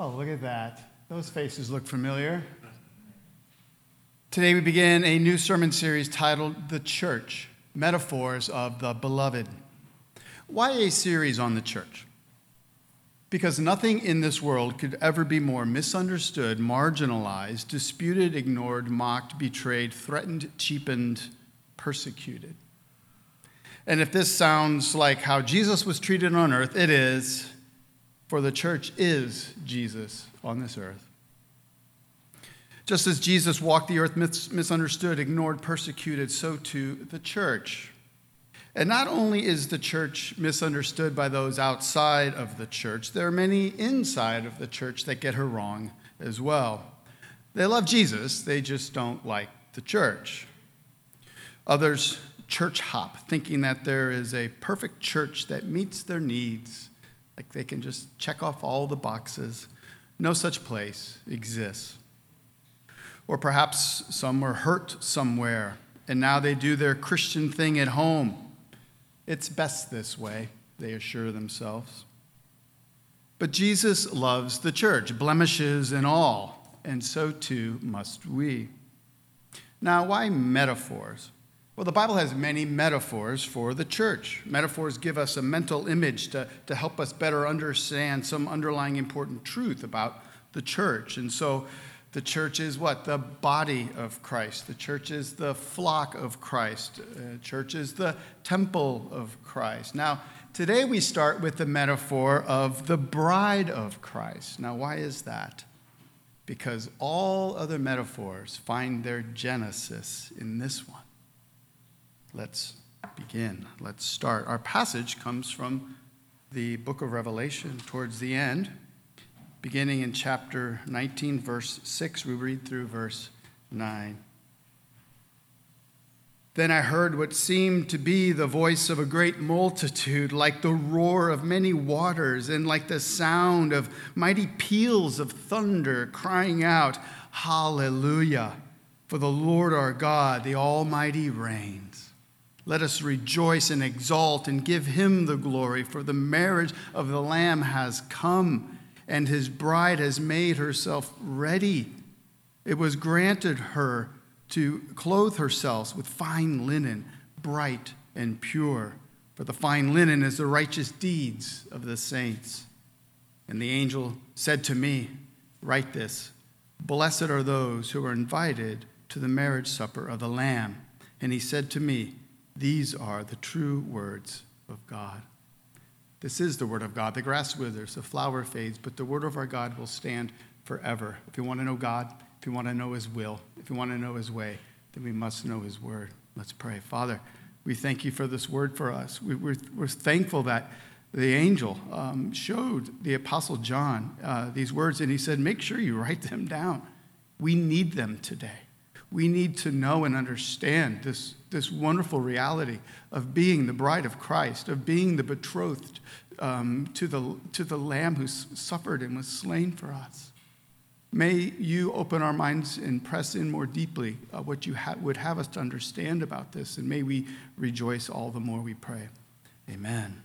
Oh, look at that. Those faces look familiar. Today we begin a new sermon series titled The Church Metaphors of the Beloved. Why a series on the church? Because nothing in this world could ever be more misunderstood, marginalized, disputed, ignored, mocked, betrayed, threatened, cheapened, persecuted. And if this sounds like how Jesus was treated on earth, it is. For the church is Jesus on this earth. Just as Jesus walked the earth misunderstood, ignored, persecuted, so too the church. And not only is the church misunderstood by those outside of the church, there are many inside of the church that get her wrong as well. They love Jesus, they just don't like the church. Others church hop, thinking that there is a perfect church that meets their needs like they can just check off all the boxes. No such place exists. Or perhaps some were hurt somewhere and now they do their Christian thing at home. It's best this way, they assure themselves. But Jesus loves the church, blemishes and all, and so too must we. Now, why metaphors? Well, the Bible has many metaphors for the church. Metaphors give us a mental image to, to help us better understand some underlying important truth about the church. And so the church is what? The body of Christ. The church is the flock of Christ. Uh, church is the temple of Christ. Now, today we start with the metaphor of the bride of Christ. Now, why is that? Because all other metaphors find their genesis in this one. Let's begin. Let's start. Our passage comes from the book of Revelation towards the end, beginning in chapter 19, verse 6. We read through verse 9. Then I heard what seemed to be the voice of a great multitude, like the roar of many waters, and like the sound of mighty peals of thunder, crying out, Hallelujah! For the Lord our God, the Almighty, reigns. Let us rejoice and exult and give him the glory, for the marriage of the Lamb has come, and his bride has made herself ready. It was granted her to clothe herself with fine linen, bright and pure, for the fine linen is the righteous deeds of the saints. And the angel said to me, Write this Blessed are those who are invited to the marriage supper of the Lamb. And he said to me, these are the true words of God. This is the word of God. The grass withers, the flower fades, but the word of our God will stand forever. If you want to know God, if you want to know his will, if you want to know his way, then we must know his word. Let's pray. Father, we thank you for this word for us. We, are we're thankful that the angel um, showed the apostle John uh, these words, and he said, Make sure you write them down. We need them today. We need to know and understand this this wonderful reality of being the bride of Christ, of being the betrothed um, to, the, to the Lamb who suffered and was slain for us. May you open our minds and press in more deeply uh, what you ha- would have us to understand about this, and may we rejoice all the more we pray. Amen.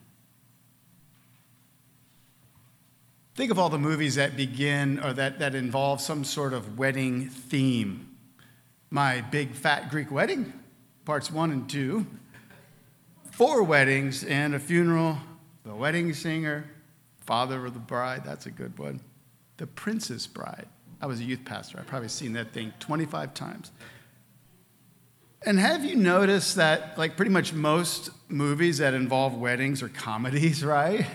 Think of all the movies that begin or that, that involve some sort of wedding theme. My Big Fat Greek Wedding, parts one and two, four weddings and a funeral, the wedding singer, father of the bride, that's a good one, the princess bride. I was a youth pastor, I've probably seen that thing 25 times. And have you noticed that, like, pretty much most movies that involve weddings are comedies, right?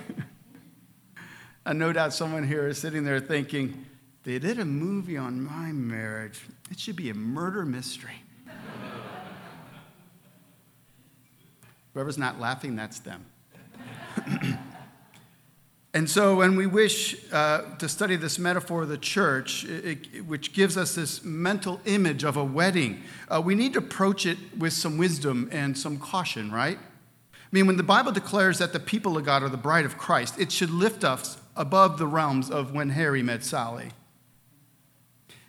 and no doubt someone here is sitting there thinking, they did a movie on my marriage. It should be a murder mystery. Whoever's not laughing, that's them. and so, when we wish uh, to study this metaphor of the church, it, it, which gives us this mental image of a wedding, uh, we need to approach it with some wisdom and some caution, right? I mean, when the Bible declares that the people of God are the bride of Christ, it should lift us above the realms of when Harry met Sally.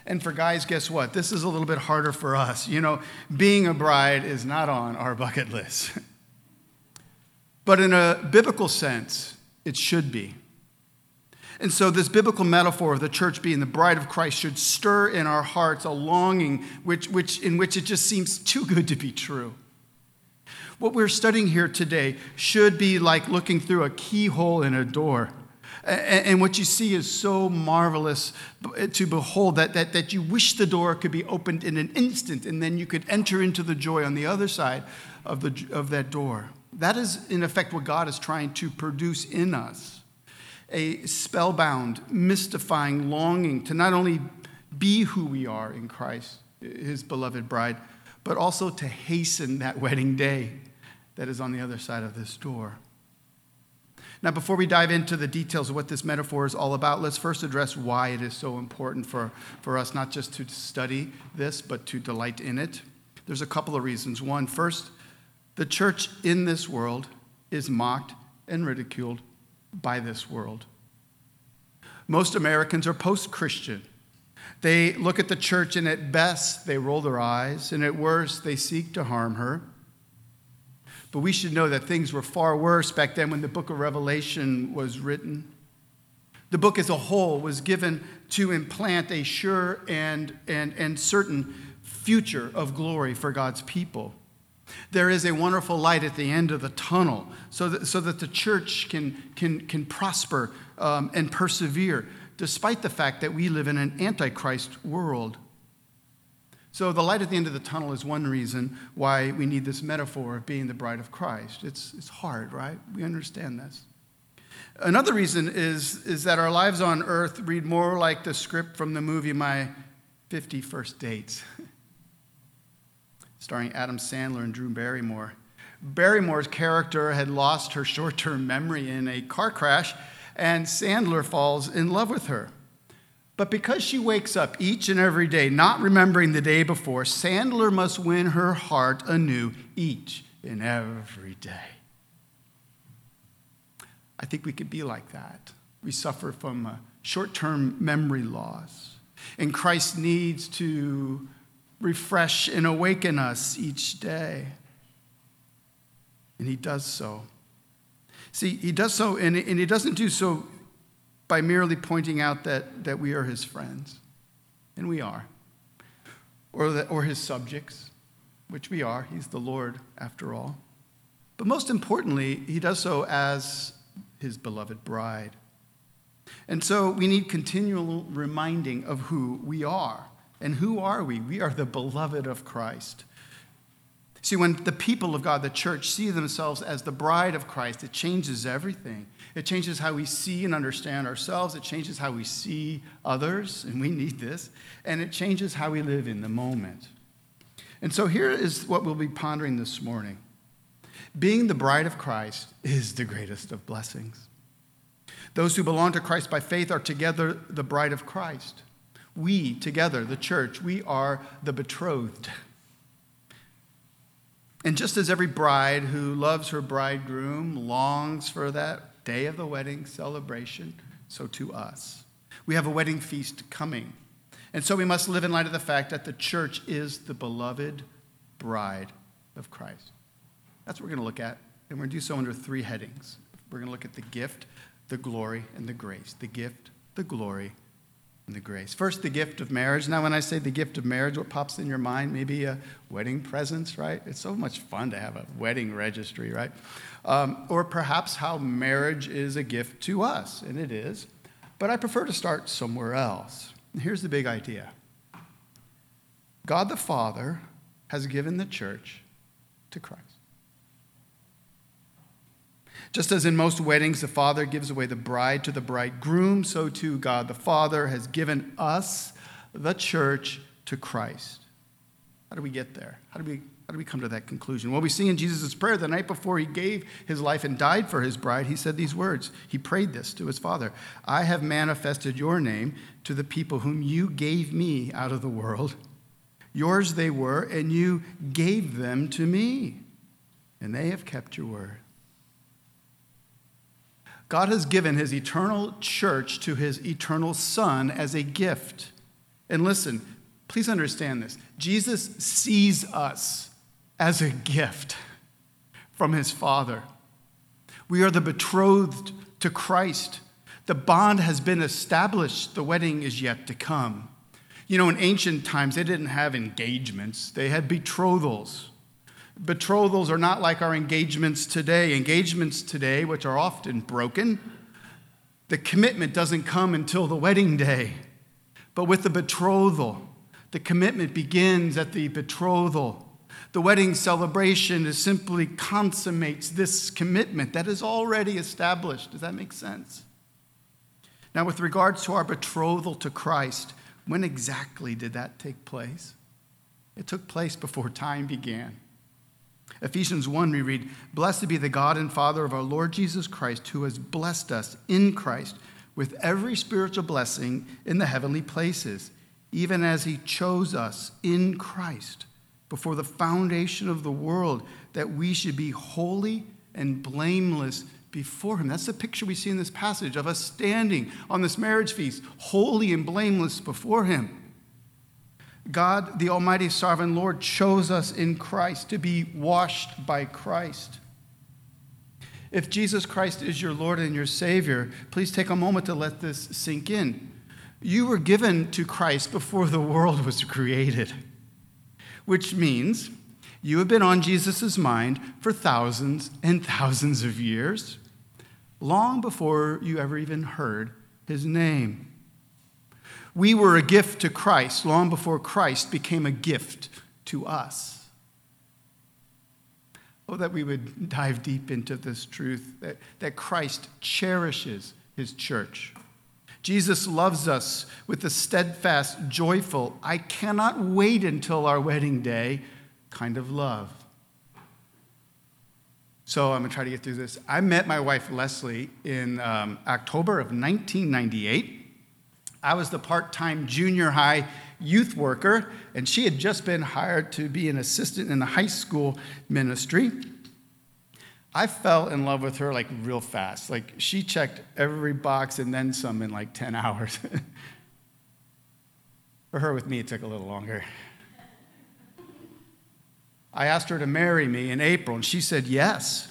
And for guys, guess what? This is a little bit harder for us. You know, being a bride is not on our bucket list. But in a biblical sense, it should be. And so, this biblical metaphor of the church being the bride of Christ should stir in our hearts a longing which, which, in which it just seems too good to be true. What we're studying here today should be like looking through a keyhole in a door. And what you see is so marvelous to behold that, that, that you wish the door could be opened in an instant and then you could enter into the joy on the other side of, the, of that door. That is, in effect, what God is trying to produce in us a spellbound, mystifying longing to not only be who we are in Christ, his beloved bride, but also to hasten that wedding day that is on the other side of this door. Now, before we dive into the details of what this metaphor is all about, let's first address why it is so important for, for us not just to study this, but to delight in it. There's a couple of reasons. One, first, the church in this world is mocked and ridiculed by this world. Most Americans are post Christian. They look at the church, and at best, they roll their eyes, and at worst, they seek to harm her. But we should know that things were far worse back then when the book of Revelation was written. The book as a whole was given to implant a sure and, and, and certain future of glory for God's people. There is a wonderful light at the end of the tunnel so that, so that the church can, can, can prosper um, and persevere, despite the fact that we live in an antichrist world. So, the light at the end of the tunnel is one reason why we need this metaphor of being the bride of Christ. It's, it's hard, right? We understand this. Another reason is, is that our lives on earth read more like the script from the movie My 50 First Dates. starring Adam Sandler and Drew Barrymore. Barrymore's character had lost her short term memory in a car crash, and Sandler falls in love with her. But because she wakes up each and every day not remembering the day before, Sandler must win her heart anew each and every day. I think we could be like that. We suffer from short term memory loss. And Christ needs to refresh and awaken us each day. And he does so. See, he does so, and, and he doesn't do so by merely pointing out that, that we are his friends, and we are, or, that, or his subjects, which we are. He's the Lord, after all. But most importantly, he does so as his beloved bride. And so we need continual reminding of who we are. And who are we? We are the beloved of Christ. See, when the people of God, the church, see themselves as the bride of Christ, it changes everything. It changes how we see and understand ourselves. It changes how we see others, and we need this. And it changes how we live in the moment. And so here is what we'll be pondering this morning Being the bride of Christ is the greatest of blessings. Those who belong to Christ by faith are together the bride of Christ. We, together, the church, we are the betrothed. And just as every bride who loves her bridegroom longs for that day of the wedding celebration, so to us. We have a wedding feast coming. And so we must live in light of the fact that the church is the beloved bride of Christ. That's what we're going to look at. And we're going to do so under three headings. We're going to look at the gift, the glory, and the grace. The gift, the glory, the grace. First, the gift of marriage. Now, when I say the gift of marriage, what pops in your mind? Maybe a wedding presents, right? It's so much fun to have a wedding registry, right? Um, or perhaps how marriage is a gift to us, and it is. But I prefer to start somewhere else. Here's the big idea God the Father has given the church to Christ. Just as in most weddings, the father gives away the bride to the bridegroom, so too God the Father has given us, the church, to Christ. How do we get there? How do we, how do we come to that conclusion? Well, we see in Jesus' prayer the night before he gave his life and died for his bride, he said these words. He prayed this to his Father I have manifested your name to the people whom you gave me out of the world. Yours they were, and you gave them to me, and they have kept your word. God has given his eternal church to his eternal Son as a gift. And listen, please understand this Jesus sees us as a gift from his Father. We are the betrothed to Christ, The bond has been established, the wedding is yet to come. You know, in ancient times, they didn't have engagements, they had betrothals. Betrothals are not like our engagements today. Engagements today, which are often broken, the commitment doesn't come until the wedding day. But with the betrothal, the commitment begins at the betrothal. The wedding celebration is simply consummates this commitment that is already established. Does that make sense? Now, with regards to our betrothal to Christ, when exactly did that take place? It took place before time began. Ephesians 1, we read, Blessed be the God and Father of our Lord Jesus Christ, who has blessed us in Christ with every spiritual blessing in the heavenly places, even as he chose us in Christ before the foundation of the world, that we should be holy and blameless before him. That's the picture we see in this passage of us standing on this marriage feast, holy and blameless before him. God, the Almighty Sovereign Lord, chose us in Christ to be washed by Christ. If Jesus Christ is your Lord and your Savior, please take a moment to let this sink in. You were given to Christ before the world was created, which means you have been on Jesus' mind for thousands and thousands of years, long before you ever even heard his name. We were a gift to Christ long before Christ became a gift to us. Oh, that we would dive deep into this truth that, that Christ cherishes his church. Jesus loves us with a steadfast, joyful, I cannot wait until our wedding day kind of love. So I'm going to try to get through this. I met my wife, Leslie, in um, October of 1998. I was the part time junior high youth worker, and she had just been hired to be an assistant in the high school ministry. I fell in love with her like real fast. Like she checked every box and then some in like 10 hours. For her, with me, it took a little longer. I asked her to marry me in April, and she said yes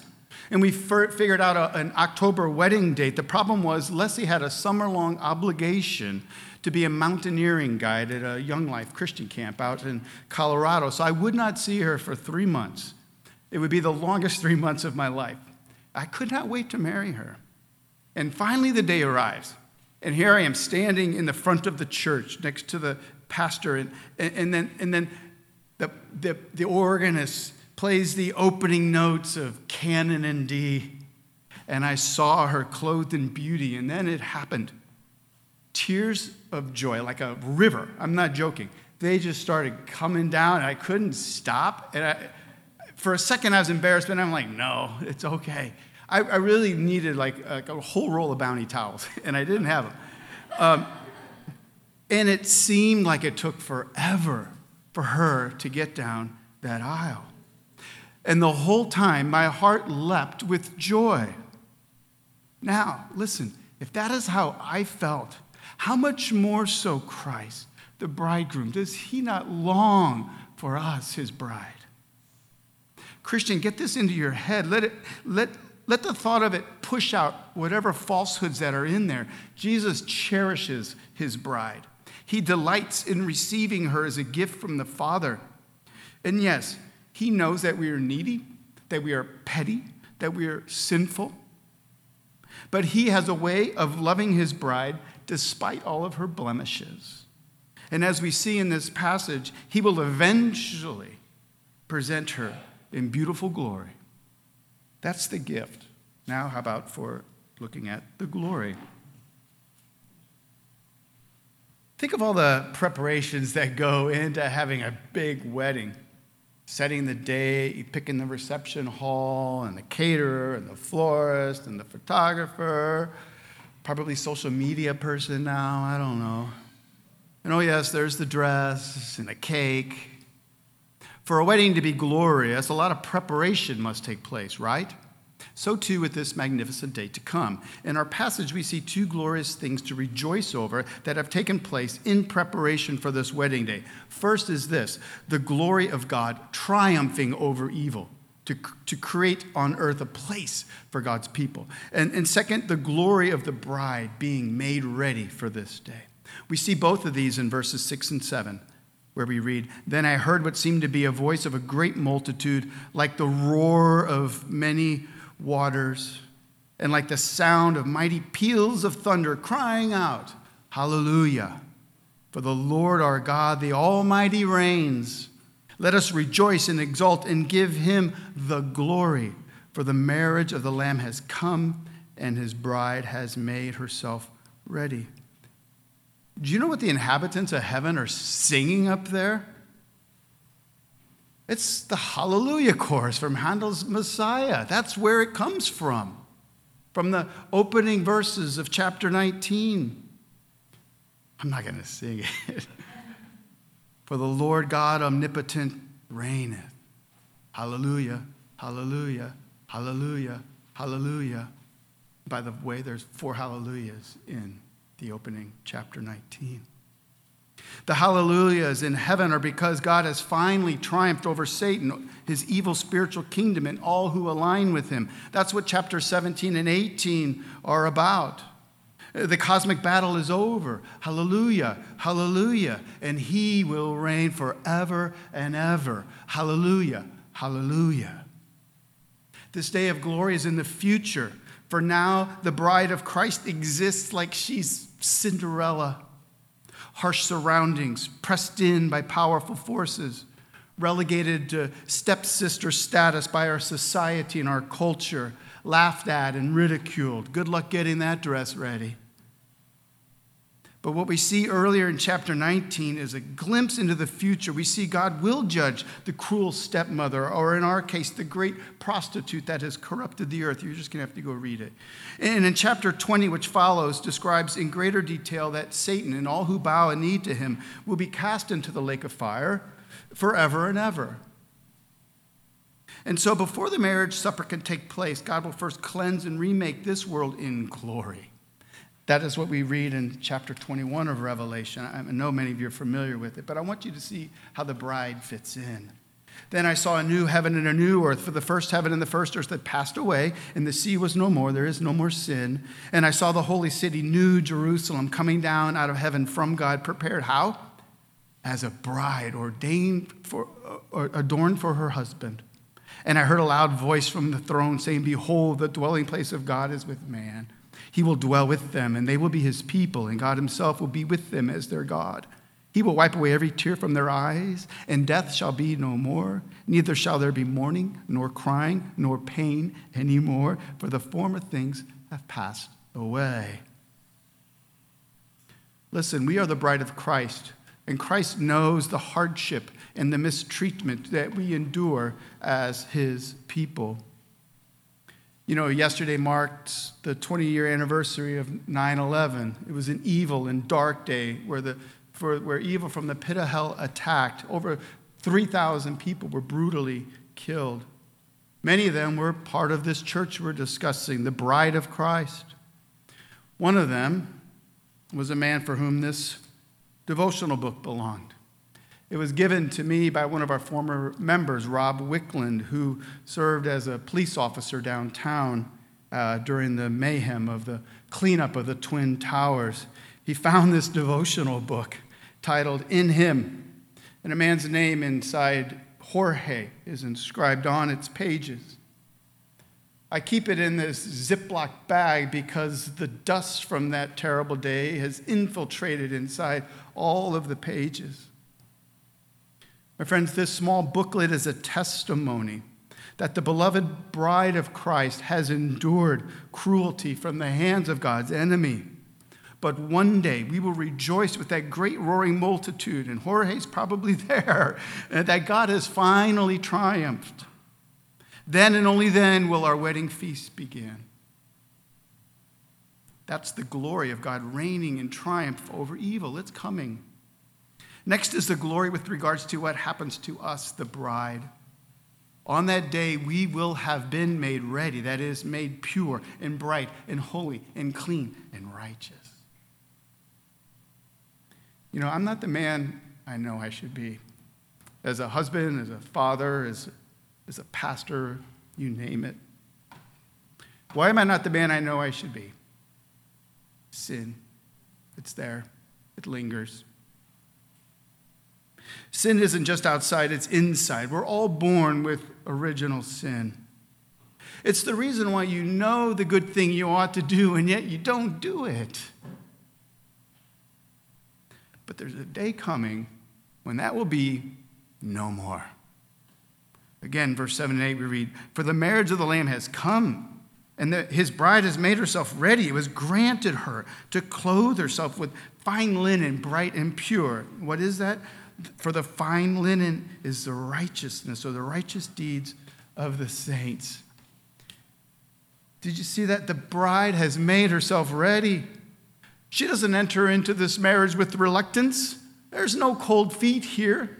and we figured out a, an October wedding date. The problem was Leslie had a summer long obligation to be a mountaineering guide at a Young Life Christian camp out in Colorado. So I would not see her for three months. It would be the longest three months of my life. I could not wait to marry her. And finally, the day arrives. And here I am standing in the front of the church next to the pastor. And, and, and then, and then the, the, the organist plays the opening notes of Canon in D. And I saw her clothed in beauty, and then it happened. Tears of joy, like a river. I'm not joking. They just started coming down, and I couldn't stop. And I, for a second, I was embarrassed, but I'm like, no, it's okay. I, I really needed like a, whole roll of bounty towels, and I didn't have them. Um, and it seemed like it took forever for her to get down that aisle. And the whole time, my heart leapt with joy. Now, listen, if that is how I felt, how much more so Christ, the bridegroom? Does he not long for us, his bride? Christian, get this into your head. Let, it, let, let the thought of it push out whatever falsehoods that are in there. Jesus cherishes his bride, he delights in receiving her as a gift from the Father. And yes, he knows that we are needy, that we are petty, that we are sinful. But He has a way of loving His bride despite all of her blemishes. And as we see in this passage, He will eventually present her in beautiful glory. That's the gift. Now, how about for looking at the glory? Think of all the preparations that go into having a big wedding setting the date, picking the reception hall, and the caterer, and the florist, and the photographer, probably social media person now, I don't know. And oh, yes, there's the dress and the cake. For a wedding to be glorious, a lot of preparation must take place, right? So too with this magnificent day to come. In our passage, we see two glorious things to rejoice over that have taken place in preparation for this wedding day. First is this the glory of God triumphing over evil. to, to create on earth a place for God's people. And, and second, the glory of the bride being made ready for this day. We see both of these in verses 6 and 7, where we read, Then I heard what seemed to be a voice of a great multitude, like the roar of many waters, and like the sound of mighty peals of thunder, crying out, Hallelujah! For the Lord our God, the Almighty, reigns. Let us rejoice and exult and give him the glory. For the marriage of the Lamb has come, and his bride has made herself ready. Do you know what the inhabitants of heaven are singing up there? It's the Hallelujah chorus from Handel's Messiah. That's where it comes from, from the opening verses of chapter 19. I'm not going to sing it. For the Lord God omnipotent reigneth. Hallelujah, hallelujah, hallelujah, hallelujah. By the way, there's four hallelujahs in the opening chapter 19. The hallelujahs in heaven are because God has finally triumphed over Satan, his evil spiritual kingdom, and all who align with him. That's what chapter 17 and 18 are about. The cosmic battle is over. Hallelujah, hallelujah. And he will reign forever and ever. Hallelujah, hallelujah. This day of glory is in the future. For now, the bride of Christ exists like she's Cinderella. Harsh surroundings, pressed in by powerful forces, relegated to stepsister status by our society and our culture laughed at and ridiculed. Good luck getting that dress ready. But what we see earlier in chapter 19 is a glimpse into the future. We see God will judge the cruel stepmother, or in our case, the great prostitute that has corrupted the earth. You're just going to have to go read it. And in chapter 20, which follows, describes in greater detail that Satan and all who bow a knee to him will be cast into the lake of fire forever and ever. And so, before the marriage supper can take place, God will first cleanse and remake this world in glory. That is what we read in chapter 21 of Revelation. I know many of you are familiar with it, but I want you to see how the bride fits in. Then I saw a new heaven and a new earth, for the first heaven and the first earth had passed away, and the sea was no more. There is no more sin. And I saw the holy city, New Jerusalem, coming down out of heaven from God, prepared how? As a bride ordained for, or adorned for her husband. And I heard a loud voice from the throne saying, Behold, the dwelling place of God is with man. He will dwell with them, and they will be his people, and God himself will be with them as their God. He will wipe away every tear from their eyes, and death shall be no more. Neither shall there be mourning, nor crying, nor pain any more, for the former things have passed away. Listen, we are the bride of Christ, and Christ knows the hardship and the mistreatment that we endure as his people. You know, yesterday marked the 20 year anniversary of 9 11. It was an evil and dark day where, the, for, where evil from the pit of hell attacked. Over 3,000 people were brutally killed. Many of them were part of this church we're discussing, the bride of Christ. One of them was a man for whom this devotional book belonged. It was given to me by one of our former members, Rob Wickland, who served as a police officer downtown uh, during the mayhem of the cleanup of the Twin Towers. He found this devotional book titled In Him, and a man's name inside Jorge is inscribed on its pages. I keep it in this Ziploc bag because the dust from that terrible day has infiltrated inside all of the pages. My friends, this small booklet is a testimony that the beloved bride of Christ has endured cruelty from the hands of God's enemy. But one day we will rejoice with that great roaring multitude, and Jorge's probably there, that God has finally triumphed. Then and only then will our wedding feast begin. That's the glory of God reigning in triumph over evil. It's coming. Next is the glory with regards to what happens to us, the bride. On that day, we will have been made ready, that is, made pure and bright and holy and clean and righteous. You know, I'm not the man I know I should be. As a husband, as a father, as as a pastor, you name it. Why am I not the man I know I should be? Sin. It's there, it lingers. Sin isn't just outside, it's inside. We're all born with original sin. It's the reason why you know the good thing you ought to do, and yet you don't do it. But there's a day coming when that will be no more. Again, verse 7 and 8, we read, For the marriage of the Lamb has come, and the, his bride has made herself ready. It was granted her to clothe herself with fine linen, bright and pure. What is that? For the fine linen is the righteousness or the righteous deeds of the saints. Did you see that? The bride has made herself ready. She doesn't enter into this marriage with reluctance. There's no cold feet here.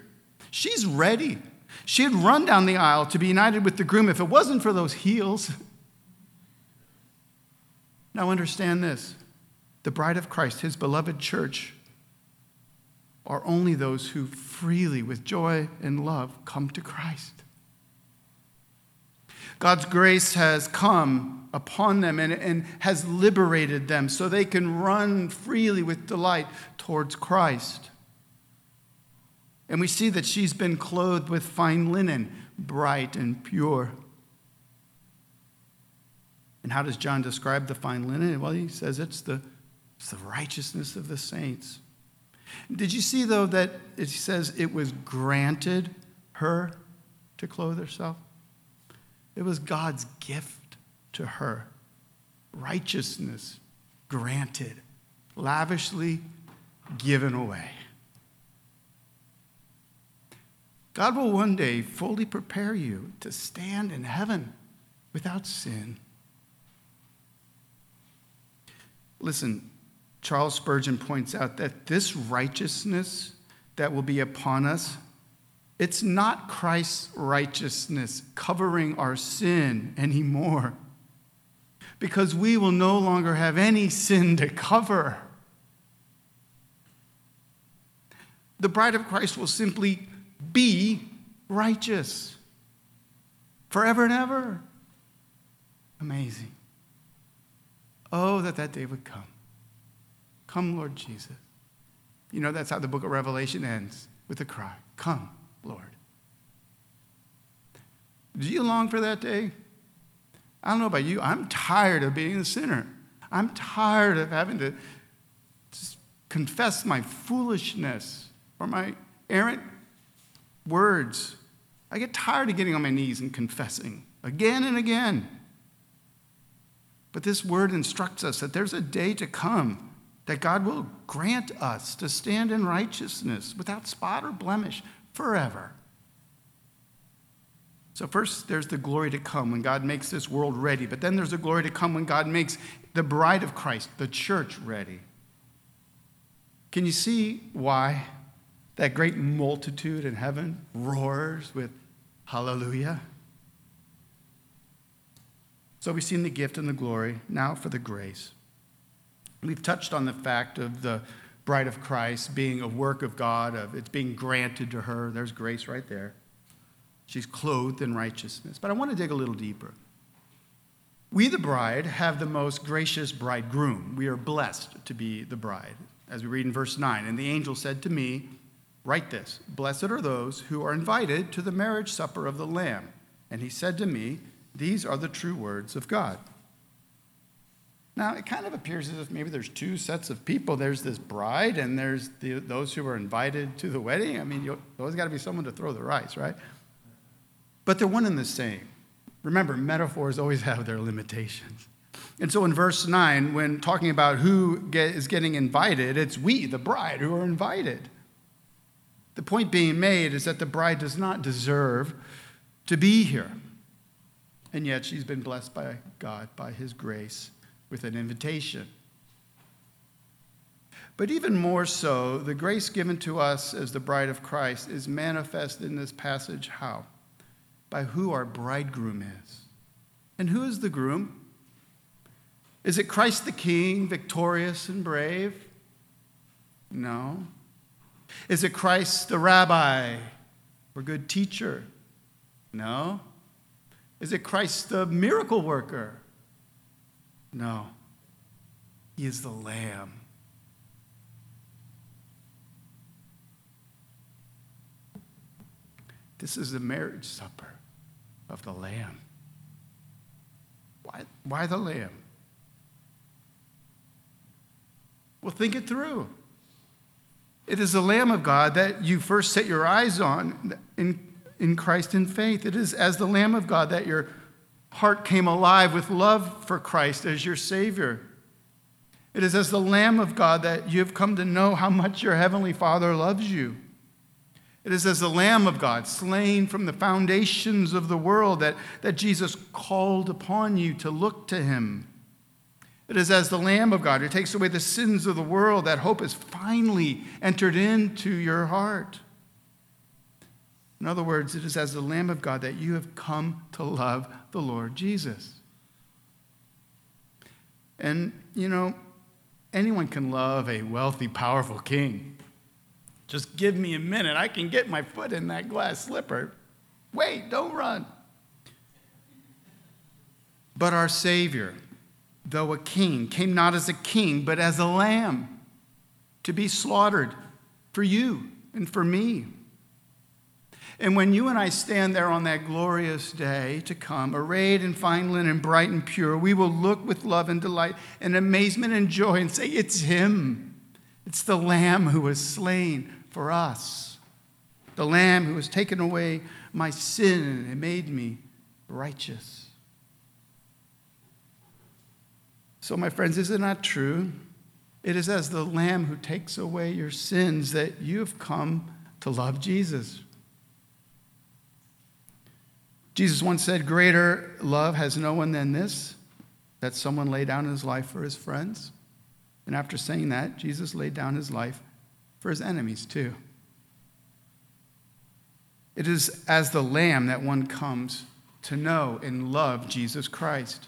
She's ready. She'd run down the aisle to be united with the groom if it wasn't for those heels. Now, understand this the bride of Christ, his beloved church, are only those who freely, with joy and love, come to Christ. God's grace has come upon them and, and has liberated them so they can run freely with delight towards Christ. And we see that she's been clothed with fine linen, bright and pure. And how does John describe the fine linen? Well, he says it's the, it's the righteousness of the saints. Did you see, though, that it says it was granted her to clothe herself? It was God's gift to her. Righteousness granted, lavishly given away. God will one day fully prepare you to stand in heaven without sin. Listen, Charles Spurgeon points out that this righteousness that will be upon us, it's not Christ's righteousness covering our sin anymore, because we will no longer have any sin to cover. The bride of Christ will simply be righteous forever and ever. Amazing. Oh, that that day would come. Come, Lord Jesus. You know, that's how the book of Revelation ends with a cry Come, Lord. Do you long for that day? I don't know about you. I'm tired of being a sinner. I'm tired of having to confess my foolishness or my errant words. I get tired of getting on my knees and confessing again and again. But this word instructs us that there's a day to come that God will grant us to stand in righteousness without spot or blemish forever. So, first, there's the glory to come when God makes this world ready. But then there's the glory to come when God makes the bride of Christ, the church, ready. Can you see why that great multitude in heaven roars with hallelujah? So, we've seen the gift and the glory. Now for the grace. We've touched on the fact of the bride of Christ being a work of God, of it's being granted to her. There's grace right there. She's clothed in righteousness. But I want to dig a little deeper. We, the bride, have the most gracious bridegroom. We are blessed to be the bride, as we read in verse 9. And the angel said to me, Write this Blessed are those who are invited to the marriage supper of the Lamb. And he said to me, These are the true words of God. Now, it kind of appears as if maybe there's two sets of people. There's this bride, and there's the, those who are invited to the wedding. I mean, you always got to be someone to throw the rice, right? But they're one and the same. Remember, metaphors always have their limitations. And so in verse 9, when talking about who get, is getting invited, it's we, the bride, who are invited. The point being made is that the bride does not deserve to be here. And yet she's been blessed by God, by his grace with an invitation. But even more so, the grace given to us as the bride of Christ is manifest in this passage how? By who our bridegroom is. And who is the groom? Is it Christ the King, victorious and brave? No. Is it Christ the rabbi or good teacher? No. Is it Christ the miracle worker? No. He is the Lamb. This is the marriage supper of the Lamb. Why, why the Lamb? Well, think it through. It is the Lamb of God that you first set your eyes on in, in Christ in faith. It is as the Lamb of God that your heart came alive with love for Christ as your Savior. It is as the Lamb of God that you have come to know how much your Heavenly Father loves you. It is as the Lamb of God, slain from the foundations of the world, that, that Jesus called upon you to look to him. It is as the Lamb of God who takes away the sins of the world that hope has finally entered into your heart. In other words, it is as the Lamb of God that you have come to love the Lord Jesus. And, you know, anyone can love a wealthy, powerful king. Just give me a minute. I can get my foot in that glass slipper. Wait, don't run. But our Savior, though a king, came not as a king, but as a lamb to be slaughtered for you and for me. And when you and I stand there on that glorious day to come, arrayed in fine linen, bright and pure, we will look with love and delight and amazement and joy and say, It's Him. It's the Lamb who was slain for us. The Lamb who has taken away my sin and made me righteous. So, my friends, is it not true? It is as the Lamb who takes away your sins that you have come to love Jesus. Jesus once said, Greater love has no one than this, that someone lay down his life for his friends. And after saying that, Jesus laid down his life for his enemies too. It is as the Lamb that one comes to know and love Jesus Christ.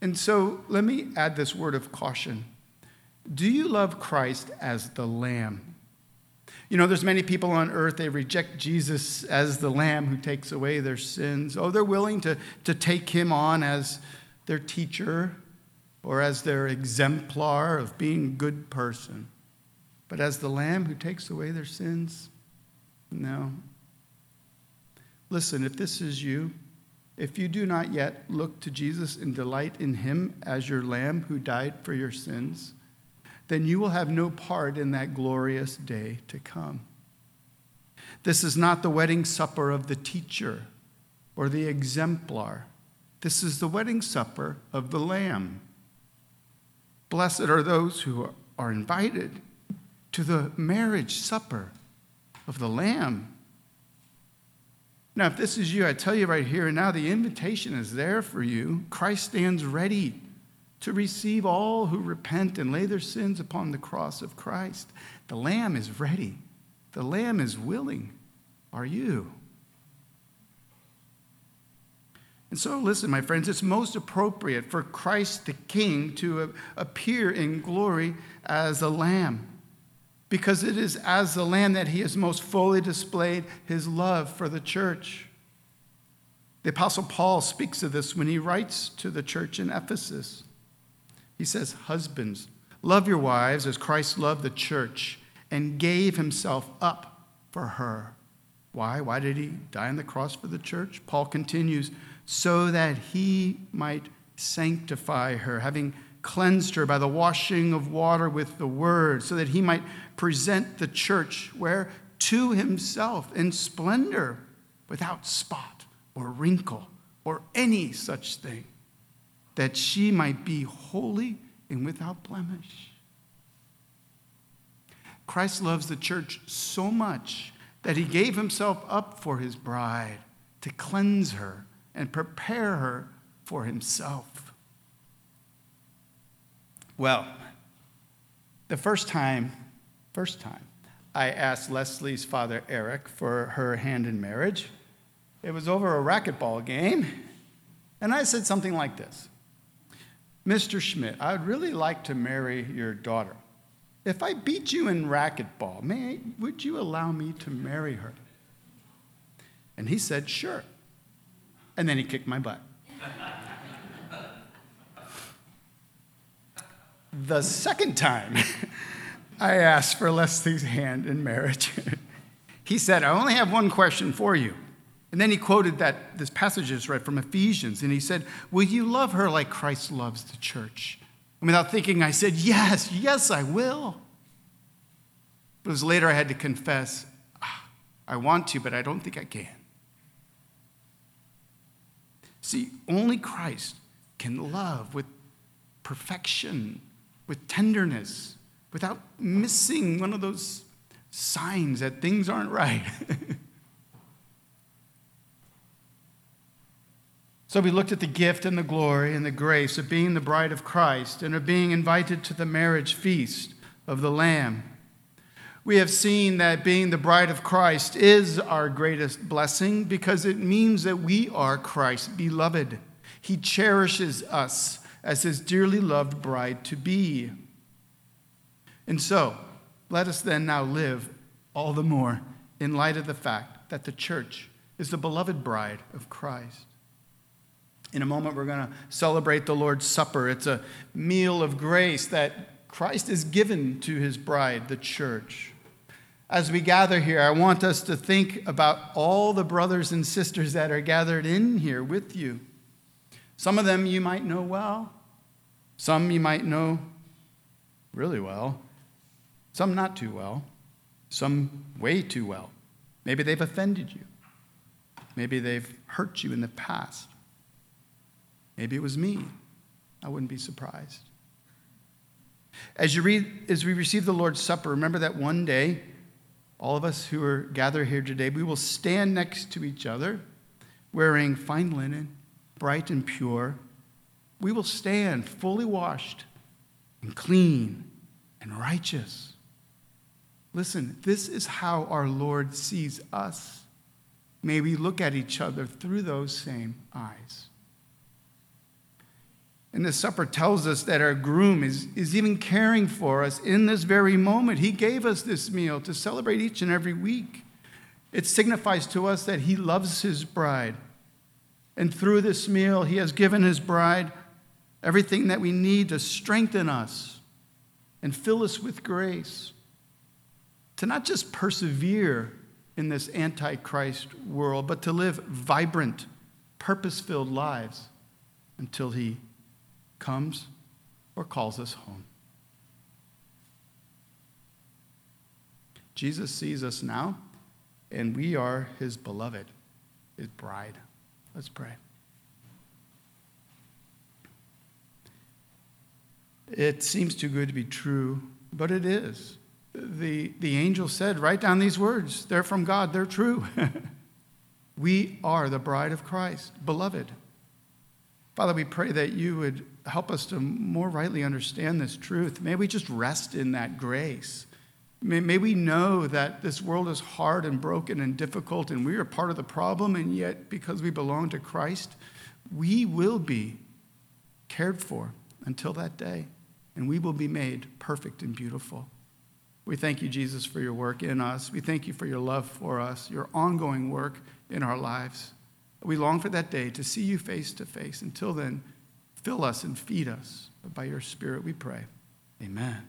And so let me add this word of caution. Do you love Christ as the Lamb? You know, there's many people on earth, they reject Jesus as the Lamb who takes away their sins. Oh, they're willing to, to take him on as their teacher or as their exemplar of being a good person. But as the Lamb who takes away their sins? No. Listen, if this is you, if you do not yet look to Jesus and delight in him as your Lamb who died for your sins, then you will have no part in that glorious day to come. This is not the wedding supper of the teacher or the exemplar. This is the wedding supper of the Lamb. Blessed are those who are invited to the marriage supper of the Lamb. Now, if this is you, I tell you right here and now, the invitation is there for you. Christ stands ready to receive all who repent and lay their sins upon the cross of Christ. The Lamb is ready, the Lamb is willing. Are you? And so, listen, my friends, it's most appropriate for Christ the King to appear in glory as a lamb because it is as the Lamb that he has most fully displayed his love for the church. The Apostle Paul speaks of this when he writes to the church in Ephesus. He says, Husbands, love your wives as Christ loved the church and gave himself up for her. Why? Why did he die on the cross for the church? Paul continues, so that he might sanctify her, having cleansed her by the washing of water with the word, so that he might present the church where to himself in splendor, without spot or wrinkle or any such thing, that she might be holy and without blemish. Christ loves the church so much that he gave himself up for his bride to cleanse her and prepare her for himself. Well, the first time, first time, I asked Leslie's father, Eric, for her hand in marriage, it was over a racquetball game. And I said something like this Mr. Schmidt, I would really like to marry your daughter. If I beat you in racquetball, may, would you allow me to marry her? And he said, Sure. And then he kicked my butt. the second time I asked for Leslie's hand in marriage, he said, I only have one question for you. And then he quoted that this passage is read from Ephesians, and he said, Will you love her like Christ loves the church? And without thinking, I said, Yes, yes, I will. But it was later I had to confess, ah, I want to, but I don't think I can. See, only Christ can love with perfection, with tenderness, without missing one of those signs that things aren't right. So we looked at the gift and the glory and the grace of being the bride of Christ and of being invited to the marriage feast of the Lamb. We have seen that being the bride of Christ is our greatest blessing because it means that we are Christ's beloved. He cherishes us as his dearly loved bride to be. And so, let us then now live all the more in light of the fact that the church is the beloved bride of Christ. In a moment, we're going to celebrate the Lord's Supper. It's a meal of grace that Christ is given to his bride, the church. As we gather here, I want us to think about all the brothers and sisters that are gathered in here with you. Some of them you might know well, some you might know really well, some not too well, some way too well. Maybe they've offended you, maybe they've hurt you in the past. Maybe it was me. I wouldn't be surprised. As you read, as we receive the Lord's Supper, remember that one day, all of us who are gathered here today, we will stand next to each other, wearing fine linen, bright and pure. We will stand fully washed and clean and righteous. Listen, this is how our Lord sees us. May we look at each other through those same eyes. And the supper tells us that our groom is, is even caring for us in this very moment. He gave us this meal to celebrate each and every week. It signifies to us that he loves his bride. And through this meal, he has given his bride everything that we need to strengthen us and fill us with grace. To not just persevere in this antichrist world, but to live vibrant, purpose filled lives until he comes or calls us home. Jesus sees us now, and we are his beloved, his bride. Let's pray. It seems too good to be true, but it is. The, the angel said, Write down these words. They're from God, they're true. we are the bride of Christ, beloved. Father, we pray that you would help us to more rightly understand this truth. May we just rest in that grace. May, may, we know that this world is hard and broken and difficult, and we are part of the problem, and yet, because we belong to Christ, we will be cared for until that day, and we will be made perfect and beautiful. We thank you, Jesus, for your work in us. We thank you for your love for us, your ongoing work in our lives. We long for that day to see you face to face. Until then, fill us and feed us. But by your Spirit, we pray. Amen.